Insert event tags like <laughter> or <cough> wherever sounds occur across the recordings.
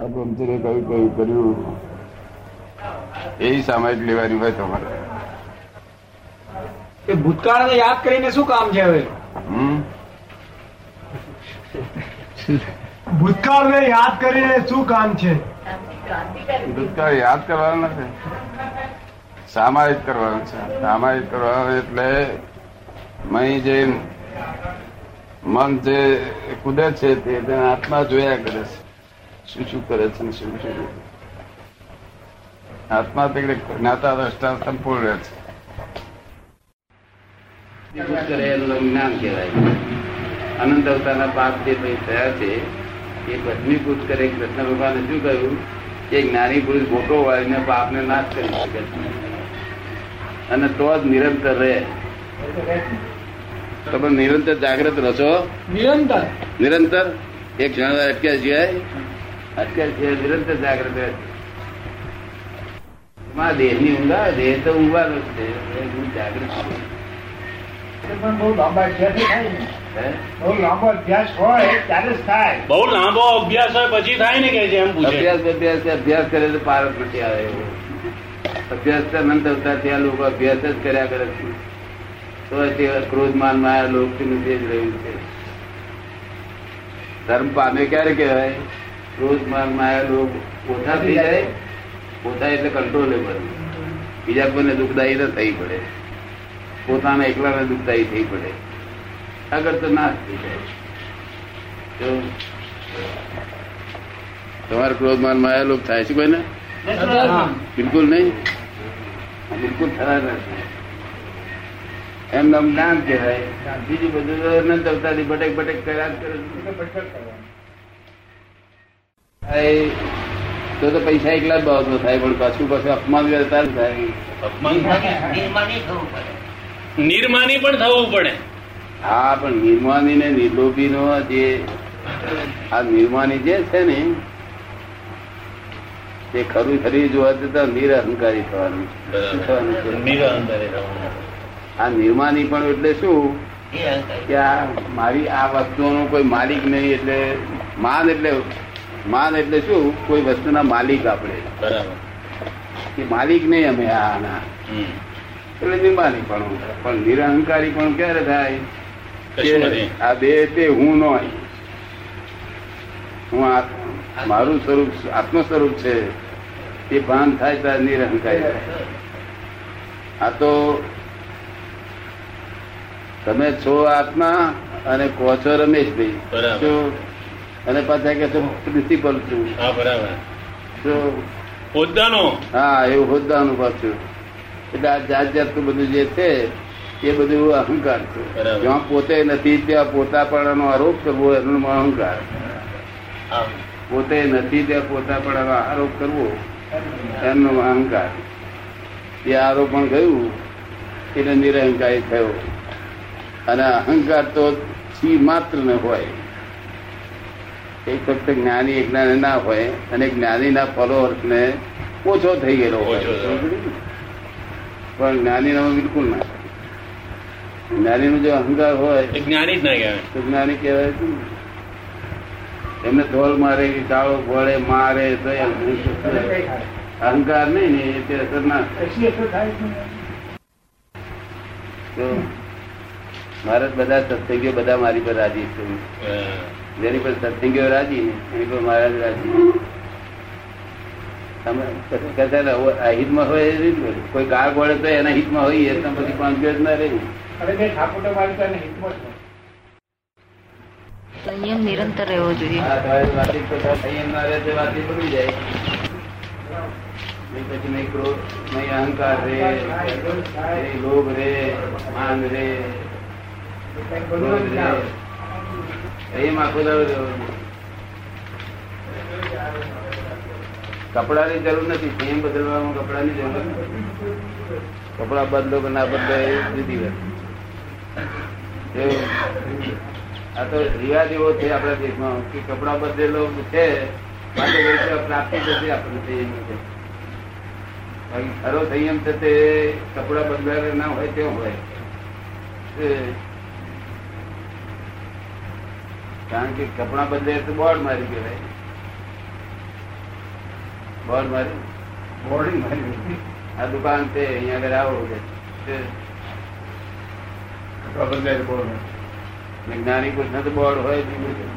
આ કયું કયું કર્યું. એ સામાયિક લેવાની હોય તમારે. એ ભૂતકાળને યાદ કરીને શું કામ છે હવે? ભૂતકાળને યાદ કરીને શું કામ છે? ભૂતકાળ યાદ કરવાનું નથી સામાયિક કરવાનું છે. સામાયિક કરવાનું એટલે મહી જે મન જે કુદરત છે તે તેને આત્મા જોયા કરે છે. શું શું કરે છે ને શું શું આત્મા તે જ્ઞાતા દ્રષ્ટા સંપૂર્ણ રહે છે. જ્ઞાન કહેવાય. અનંત અવતારના પાપ જે પછી થયા છે એ ભસ્મીભૂત કરે કૃષ્ણ ભગવાને શું કહ્યું? કે જ્ઞાની પુરુષ મોટો વાળીને પાપને નાશ કરી શકે છે. અને તો જ નિરંતર રહે. તમે નિરંતર જાગ્રત રહો નિરંતર. નિરંતર? એક જણા અટક્યા સિવાય અટક્યા સિવાય નિરંતર જાગ્રત રહે માં દેહની ઊંઘ દેહ તો ઊંઘવાનો જ છે હું જાગૃત છું. બહુ લાંબા અભ્યાસ થાય ને. હે? બહુ લાંબો અભ્યાસ હોય ત્યારે થાય. બહુ લાંબો અભ્યાસ હોય પછી થાય ને કે છે એમ પૂછે. અભ્યાસ અભ્યાસ અભ્યાસ કરે તો પાર નથી આવે. એવો અભ્યાસ તો અનંત અવતાર ત્યાં લોકો અભ્યાસ જ કર્યા કરે છે. તો તે ક્રોધ માન માયા લોકથી જ રહ્યું છે. ધર્મ પામે ક્યારે કહેવાય? ક્રોધ માલ માયા લોક ઓછા થઈ જાય પોતા એટલે કંટ્રોલેબલ બીજા કોઈને દુઃખદાયી ન થઈ પડે. પોતાના એકલાને દુઃખદાયી થઈ પડે. આગળ તો નાશ થઈ જાય. તમારે ક્રોધ માલ માયા લોક થાય છે કોઈને? બિલકુલ નહીં? બિલકુલ થયા નથી. એમ નામ કહેવાય. બીજું બધું અનંત અવતારી બટેક બટેક કર્યા કરે તો તો પૈસા એકલા જ બાબતમાં થાય પણ પાછું પાછું અપમાન થાય. નિર્માની પણ થવું પડે. હા પણ નિર્માની ને નિર્લોભી નો જે આ નિર્માની જે છે ને તે ખરું ખરી જોવા જતા નિરહંકારી થવાનું. આ નિર્માની પણ એટલે શું? કે આ મારી આ વસ્તુઓનો કોઈ માલિક નહીં એટલે માન એટલે માન એટલે શું? કોઈ વસ્તુના માલિક આપણે. બરાબર. કે માલિક નહીં અમે આના એટલે નિર્માની પણ પણ નિરહંકારી પણ ક્યારે થાય? આ દેહ તે હું નો હું મારું સ્વરૂપ આત્મ સ્વરૂપ છે. એ ભાન થાય ત્યારે નિરહંકારી આ તો તમે છો આત્મા અને કહો છો રમેશભાઈ. બરાબર. અને પાછા કે પ્રિન્સિપલ છું. હા બરાબર? હોદ્દાનો? હા એવું હોદ્દાનું પાછું એટલે આ જાત જાતનું બધું જે છે એ બધું અહંકાર છે. જ્યાં પોતે નથી ત્યાં પોતાપણાનો આરોપ કરવો એનો અહંકાર. પોતે નથી ત્યાં પોતાપણાનો આરોપ કરવો એમનો અહંકાર. એ આરોપણ ગયું એટલે નિરહંકારી થયો. અને અહંકાર તો છી માત્ર ને હોય. એક ફક્ત જ્ઞાની એકલા ના હોય અને જ્ઞાનીના ફોલોઅર્સ ને ઓછો થઈ ગયેલો હોય. પણ જ્ઞાની બિલકુલ ના જ્ઞાની નો જો અહંકાર હોય જ્ઞાની જ ના કહેવાય. તો જ્ઞાની કહેવાય છે એમને ધોલ મારે ચાળો કાળો ભોળે મારે તો અહંકાર નહીં ને એ તે અસર ના તો મારે બધા સત્સંગીઓ બધા મારી પર રાજી છે. જેની પર સત્સંગીઓ રાજી એની પર મહારાજ રાજી તમે હિતમાં હોય એ રીત કોઈ ગાળ તો એના હિતમાં હોય એ પછી ના રહે. સંયમ નિરંતર રહેવો જોઈએ. ના રહે જાય. પછી નહીં ક્રોધ નહીં અહંકાર રે. લોભ રે. માન રે કંઈક ક્રોધ બધું જ રે ના આવે. એમ આખો કપડાની જરૂર નથી. સેમ બદલવામાં કપડાની જરૂર નથી. કપડા બદલો કે ના બદલો એ જુદી વાત. આ તો રિવાજ એવો છે આપણા દેશમાં કે કપડા બદલેલો છે, માટે પ્રાપ્તિ થશે આપણને સંયમ છે. ખરો સંયમ છે કપડા બદલાયેલા ના હોય તેવું હોય એ કારણ કે કપડા બદલે તો બોર્ડ મારી કહેવાય બોર્ડ મારી આ દુકાન છે અહીંયા આગળ આવો કે તે જ્ઞાની પુરુષ તો બોર્ડ હોય જ નહીં.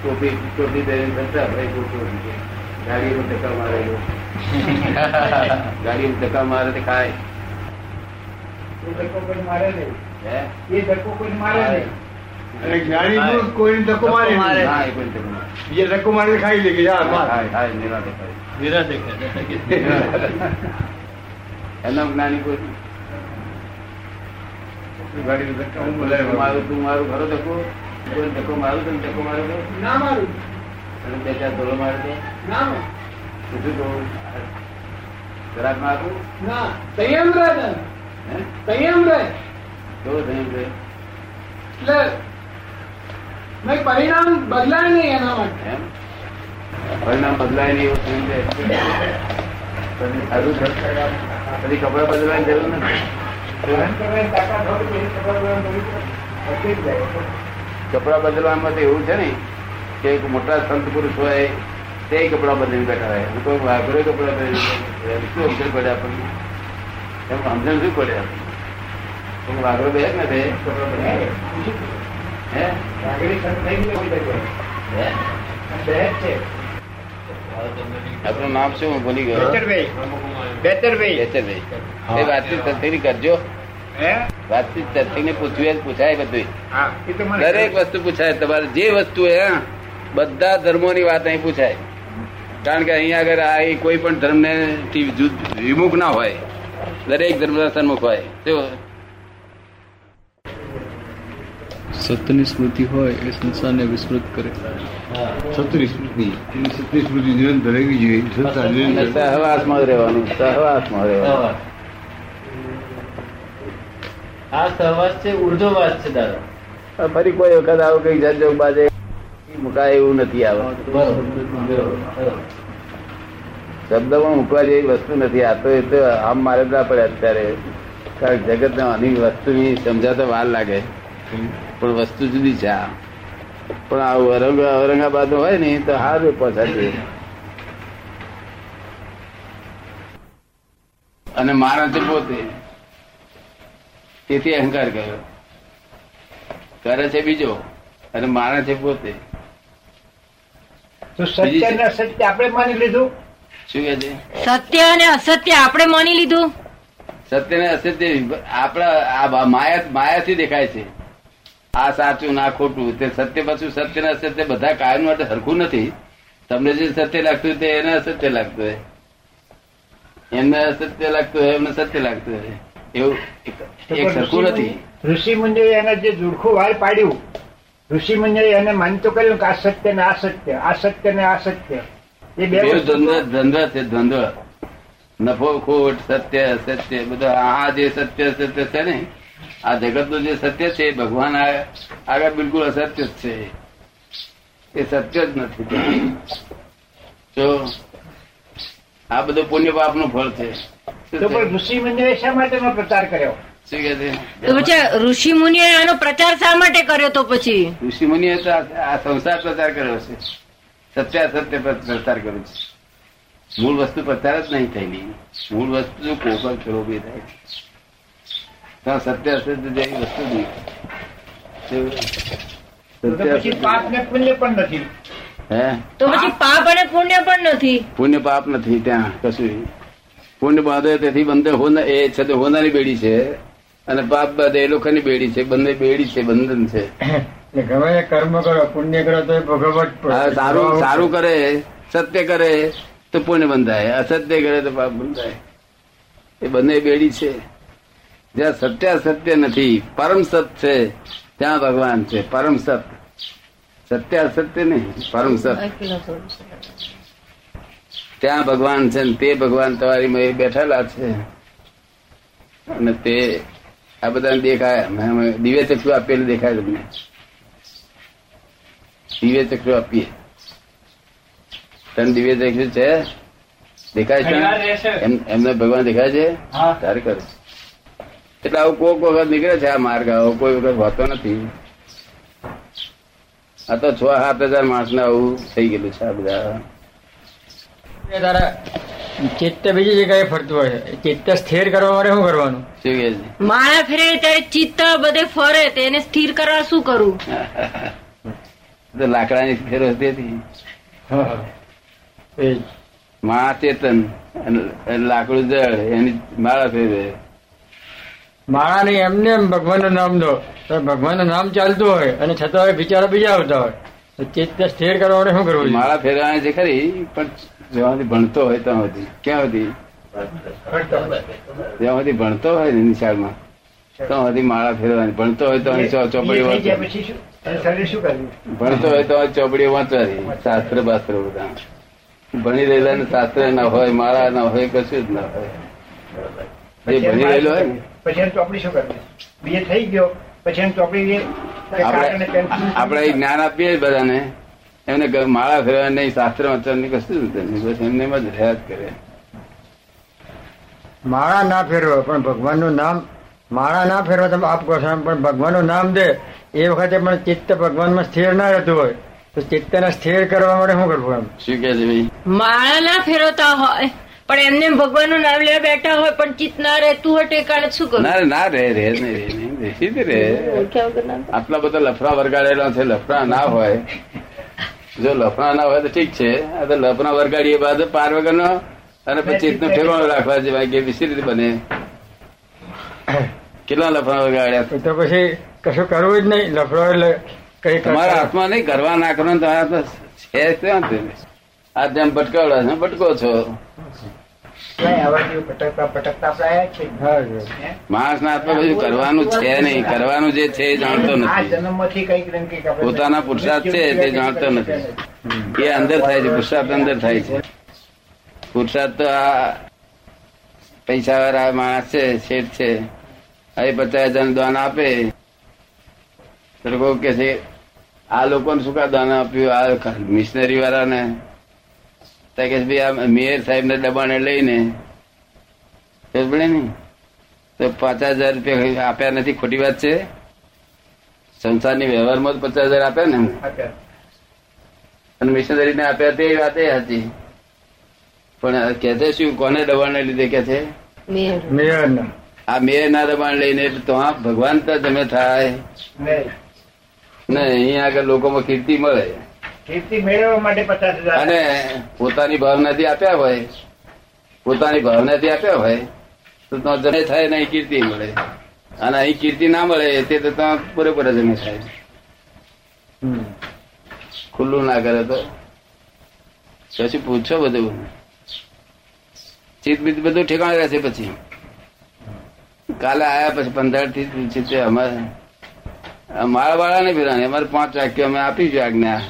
ટોપી ટોપી પહેરીને ફરતા ભાઈ ખોટું છે. ગાડીમાં ધક્કા મારે એવું. ગાડીમાં ધક્કા મારે તે ખાય હે? અને જ્ઞાની પુરુષ કોઈને ધક્કો મારે નહીં. ના, એ કોઈ ધક્કો મારે. બીજા ધક્કો મારે ખાઈ લે કે માર. એનો જ્ઞાની પુરુષ. મારું તું મારું ખરો ધક્કો કોઈ ધક્કો મારું તો ધક્કો માર્યો ના મારું અને બે ચાર ધોળો માર્યો તો? ના મારું. શું કહું? જરાકમાં ના સંયમ રહે? સંયમ રહે કેવો સંયમ? એટલે નહીં, પરિણામ બદલાય નહીં એના માટે. એમ? પરિણામ બદલાય નહીં એવું. પછી સારું છે? બદલવાની જરૂર નથી. કપડા બદલવામાં તો એવું છે ને કે એક મોટા સંત પુરુષ હોય તે કપડા બદલી બેઠા હોય. હું તો વાઘરો કપડા બદલી શું સમજણ પડે આપણને? એમ સમજણ શું પડે આપણને? વાઘરો બે ને તે કપડા બદલી હે? હે? આપનું નામ શું? હું ભૂલી ગયો. એ વાતચીત કરજો. વાતચીત સત્યને પૂછવી પૂછાય બધું હા, એ તો મને દરેક વસ્તુ પૂછાય. તમારે જે વસ્તુ હે બધા બધા ધર્મોની વાત અહીં પૂછાય. કારણ કે અહીંયા આગળ આ કોઈ પણ ધર્મને થી વિમુખ ના હોય. દરેક ધર્મના સન્મુખ હોય શું? સત્યની સ્મૃતિ હોય એ સંસારને વિસ્મૃત કરે. સત્યની સ્મૃતિ? એની સત્યની સ્મૃતિ નિરંતર રહેવી જોઈએ. સહવાસમાં રહેવાનું સહવાસમાં રહેવાનું. આ સહવાસ છે ઉર્ધ્વવાસ છે દાદા. ફરી કોઈ વખત આવું કઈ જજોગ બાજે મુકાય એવું નથી આવે. શબ્દ પણ મૂકવા જેવી વસ્તુ નથી. આ તો એ તો આમ મારે ના પડે અત્યારે. કારણ કે જગત વસ્તુ વસ્તુની સમજાતા વાર લાગે. પણ વસ્તુ જુદી છે આ. પણ આ ઔરંગ ઔરંગાબાદ હોય ને તો હાર પહોંચાડે અને મારા છે પોતે તેથી અહંકાર કર્યો. કરે છે બીજો અને મારા છે પોતે તો સત્ય અને અસત્ય આપણે માની લીધું? શું કે છે? સત્ય અને અસત્ય આપણે માની લીધું? સત્ય ને અસત્ય આપણા આ માયા માયાથી દેખાય છે. આ સાચું ના ખોટું. તે સત્ય પાછું સત્ય ના સત્ય બધા કાયમ માટે સરખું નથી. તમને જે સત્ય લાગતું તે એને અસત્ય લાગતું હોય. એમને અસત્ય લાગતું હોય એમને સત્ય લાગતું હોય. એવું એક- સરખું નથી. ઋષિ મુનિએ એને જે જુડખું વાર પાડ્યું ઋષિ મુનિએ એને માનતો કર્યું કે આ સત્ય ને આ સત્ય આ સત્ય ને આ સત્ય. એ બે દ્વંદ્વ દ્વંદ્વ છે દ્વંદ્વ. નફો ખોટ સત્ય અસત્ય બધા આ જે સત્ય સત્ય છે ને આ જગતનું જે સત્ય છે ભગવાન આગળ બિલકુલ અસત્ય જ છે. એ સત્ય જ નથી. તો આ બધું પુણ્ય પાપનું ફળ છે. ઋષિ મુનિએ શા માટેનો પ્રચાર કર્યો? શું કે છે? પછી ઋષિ મુનિએ આનો પ્રચાર શા માટે કર્યો તો પછી? ઋષિ મુનિએ તો આ સંસાર પ્રચાર કર્યો છે. સત્ય અસત્ય પ્રચાર કર્યો છે. મૂળ વસ્તુ પ્રચાર જ નહીં થયેલી. મૂળ વસ્તુ કોકલ બી થાય. તો સત્ય અસત્ય જેવી વસ્તુ નથી. તો પછી પાપ અને પુણ્ય પણ નથી. પુણ્ય પાપ નથી ત્યાં કશું પુણ્ય બાંધે તેથી બંને હોના એ છે તે હોનારી બેડી છે. અને પાપ બાંધે એ લોકોની બેડી છે બંને બેડી છે બંધન છે. ગમે કર્મ કરો પુણ્ય કરો તો ભગવત સારું સારું કરે સત્ય કરે તો પુણ્ય બંધાય. અસત્ય કરે તો પાપ બંધાય. એ બંને બેડી છે. જ્યાં સત્ય સત્ય નથી પરમ સત છે ત્યાં ભગવાન છે પરમ સત. સત્ય સત્ય નહીં પરમ સત. ત્યાં ભગવાન છે તે ભગવાન તમારી મય બેઠેલા છે. અને તે આ બધાને દેખાય. દિવ્ય ચક્ષુ આપેલું દેખાય તમને. દિવ્ય ચક્ષુ આપીએ. તને દિવ્ય ચક્ષુ છે? દેખાય છે? એમને ભગવાન દેખાય છે? તારે કરે એટલે આવું કોઈક વખત નીકળે છે આ માર્ગ આવો કોઈ વખત હોતો નથી. આ તો છ સાત હજાર માણસ આવું થઈ ગયેલું છે આ બધા. તારા ચિત્ત બીજી જગ્યાએ ફરતું હોય ચિત્ત સ્થિર કરવા માટે શું કરવાનું? શું કે માળા ફેરે ત્યારે ચિત્ત બધે ફરે તેને સ્થિર કરવા શું કરવું <laughs> તો લાકડાની ફેર હતી. હતી જ. મા ચેતન લાકડું જળ એની માળા ફેરવે માળા નહીં એમને એમ ભગવાનનું નામ દો. તો ભગવાનનું નામ ચાલતું હોય અને છતાં બિચારા બીજા આવતા હોય. તો સ્થિર કરવા માટે શું કરવું માળા ફેરવાની છે ખરી પણ જવાથી ભણતો હોય ત્યાં સુધી ક્યાં સુધી? જ્યાં સુધી ભણતો હોય ને નિશાળમાં ત્યાં સુધી માળા ફેરવાની ભણતો હોય તો ચોપડી ભણતો હોય તો ચોપડીઓ વાંચવાની. શાસ્ત્ર બાસ્ત્ર બધા. ભણી રહેલા ને શાસ્ત્ર ના હોય માળા ના હોય કશું જ ના હોય. જે ભણી રહેલો હોય ને પછી એમ ચોપડી શું કરવી? બીએ થઈ ગયો. પછી એમ ચોપડી આપણે આપણે જ્ઞાન આપીએ બધાને. એમને માળા ફેરવા નહીં શાસ્ત્ર વાંચવાની કશું જ નથી બસ એમને એમ જ રહ્યા કરે. માળા ના ફેરવો પણ ભગવાનનું નામ માળા ના ફેરવા તમે આપ કહો પણ ભગવાન પણ ભગવાનનું નામ દે. એ વખતે પણ ચિત્ત ભગવાનમાં સ્થિર ના રહેતું હોય. તો ચિત્તને સ્થિર કરવા માટે શું કરવું એમ? શું કે છે માળા ના ફેરવતા હોય પણ એમને ભગવાનનું નામ લેવા બેઠા હોય પણ ચિત્ત ના રહેતું હોય ટેકાણે શું કરું? ના રે, ના રે રે નહીં રે આટલા બધા લફરા વરગાડેલા છે લફરા ના હોય. જો લફરા ના હોય તો ઠીક છે. આ તો લફરા વરગાડીએ બાદ પાર વગરનો અને પછી નું ઠેકાણું રાખવા જેવા કે વિસી રીતે બને? કેટલા લફરા વરગાડ્યા? તો પછી કશું કરવું જ નહીં. લફડો એટલે કઈ તમારા હાથમાં નહીં કરવા ના કરવાનું તમારા હાથમાં છે ક્યાં છે આ જેમ ભટકાવડા છે ભટકો છો? માણસ ના હાથમાં બધું કરવાનું છે નહીં. કરવાનું જે છે એ જાણતો નથી. પોતાના પુરુષાર્થ છે તે જાણતો નથી. એ અંદર થાય છે પુરુષાર્થ અંદર થાય છે. પુરુષાર્થ તો આ પૈસા વાળા માણસ છે શેઠ છે. એ પચાસ હજાર દાન આપે. તો લોકો કે છે આ લોકોને શું કા દાન આપ્યું? આ મિશનરી વાળાને. તો કે ભાઈ આ મેયર સાહેબ ને દબાણે લઈને પડે ને? તો પચાસ હજાર રૂપિયા આપ્યા નથી ખોટી વાત છે? સંસારની વ્યવહારમાં જ પચાસ હજાર આપ્યા ને આપ્યા. અને મિશનરીને આપ્યા તે વાત એ હતી. પણ કે છે શું કોને દબાણને લીધે કે છે? મેર આ મેયર ના દબાણ લઈને એટલે તો આ ભગવાન તો તમે થાય. નહીં. ને અહીંયા આગળ લોકોમાં કીર્તિ મળે. કીર્તિ મેળવવા માટે પચાસ હજાર. અને પોતાની ભાવનાથી આપ્યા હોય પોતાની ભાવનાથી આપ્યા હોય તો તો જમે થાય ને કીર્તિ મળે. અને અહીં કીર્તિ ના મળે તે તો ત્યાં પૂરેપૂરા જમે થાય. ખુલ્લું ના કરે તો. પછી પૂછો બધું. ચિત બીત બધું ઠેકાણે રહેશે પછી. કાલે આયા પછી પંદરથી પૂછી અમારે મારા વાળા ને પીરાને અમારે પાંચ વાક્યો અમે આપી છે આજ્ઞા.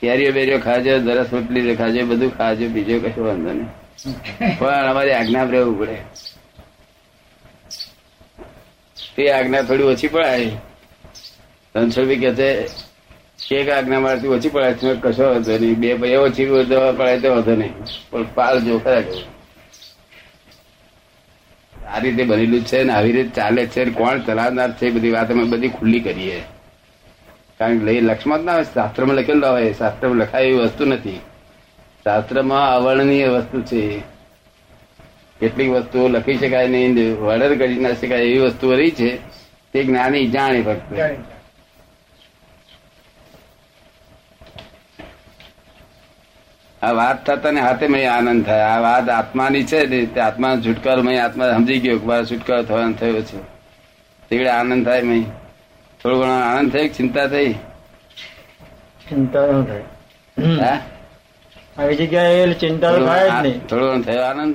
કેરીઓ બેરીઓ ખાજો, દરસ રોટલી ખાજો બધું ખાજો, બીજો કશો વાંધો નહીં. પણ અમારી આજ્ઞા રહેવું પડે. તે આજ્ઞા થોડી ઓછી પડાય. સંશોભી કે છે, એક આજ્ઞા મારથી ઓછી પડાય કશો વાંધો નહીં. બે ભાઈ ઓછી પડાય તો વાંધો નહીં. પણ પાળજો ખરા કે. આ રીતે બનેલું છે ને, આવી રીતે ચાલે છે કોણ ચલાવનાર છે બધી વાત અમે બધી ખુલ્લી કરીએ. કારણ કે લઈ લક્ષ્મણ જ ના હોય શાસ્ત્રમાં લખેલું આવે હોય શાસ્ત્રમાં લખાય એવી વસ્તુ નથી. શાસ્ત્રમાં અવર્ણનીય વસ્તુ છે. કેટલીક વસ્તુઓ લખી શકાય નહીં વર્ણન કરી ના શકાય એવી વસ્તુઓ રહી છે તે જ્ઞાની જાણે ફક્ત. આ વાત થતા ને હાથે મય આનંદ થાય. આ વાત આત્માની છે ને તે આત્મા છુટકારો મય આત્મા સમજી ગયો કે મારો છુટકારો થવાનો થયો છે. તેવડે આનંદ થાય મેં થોડો ઘણો આનંદ થયો ચિંતા થઈ? ચિંતા ન થાય. હા? આવી જગ્યાએ ચિંતા થાય થોડો ઘણો થયો આનંદ?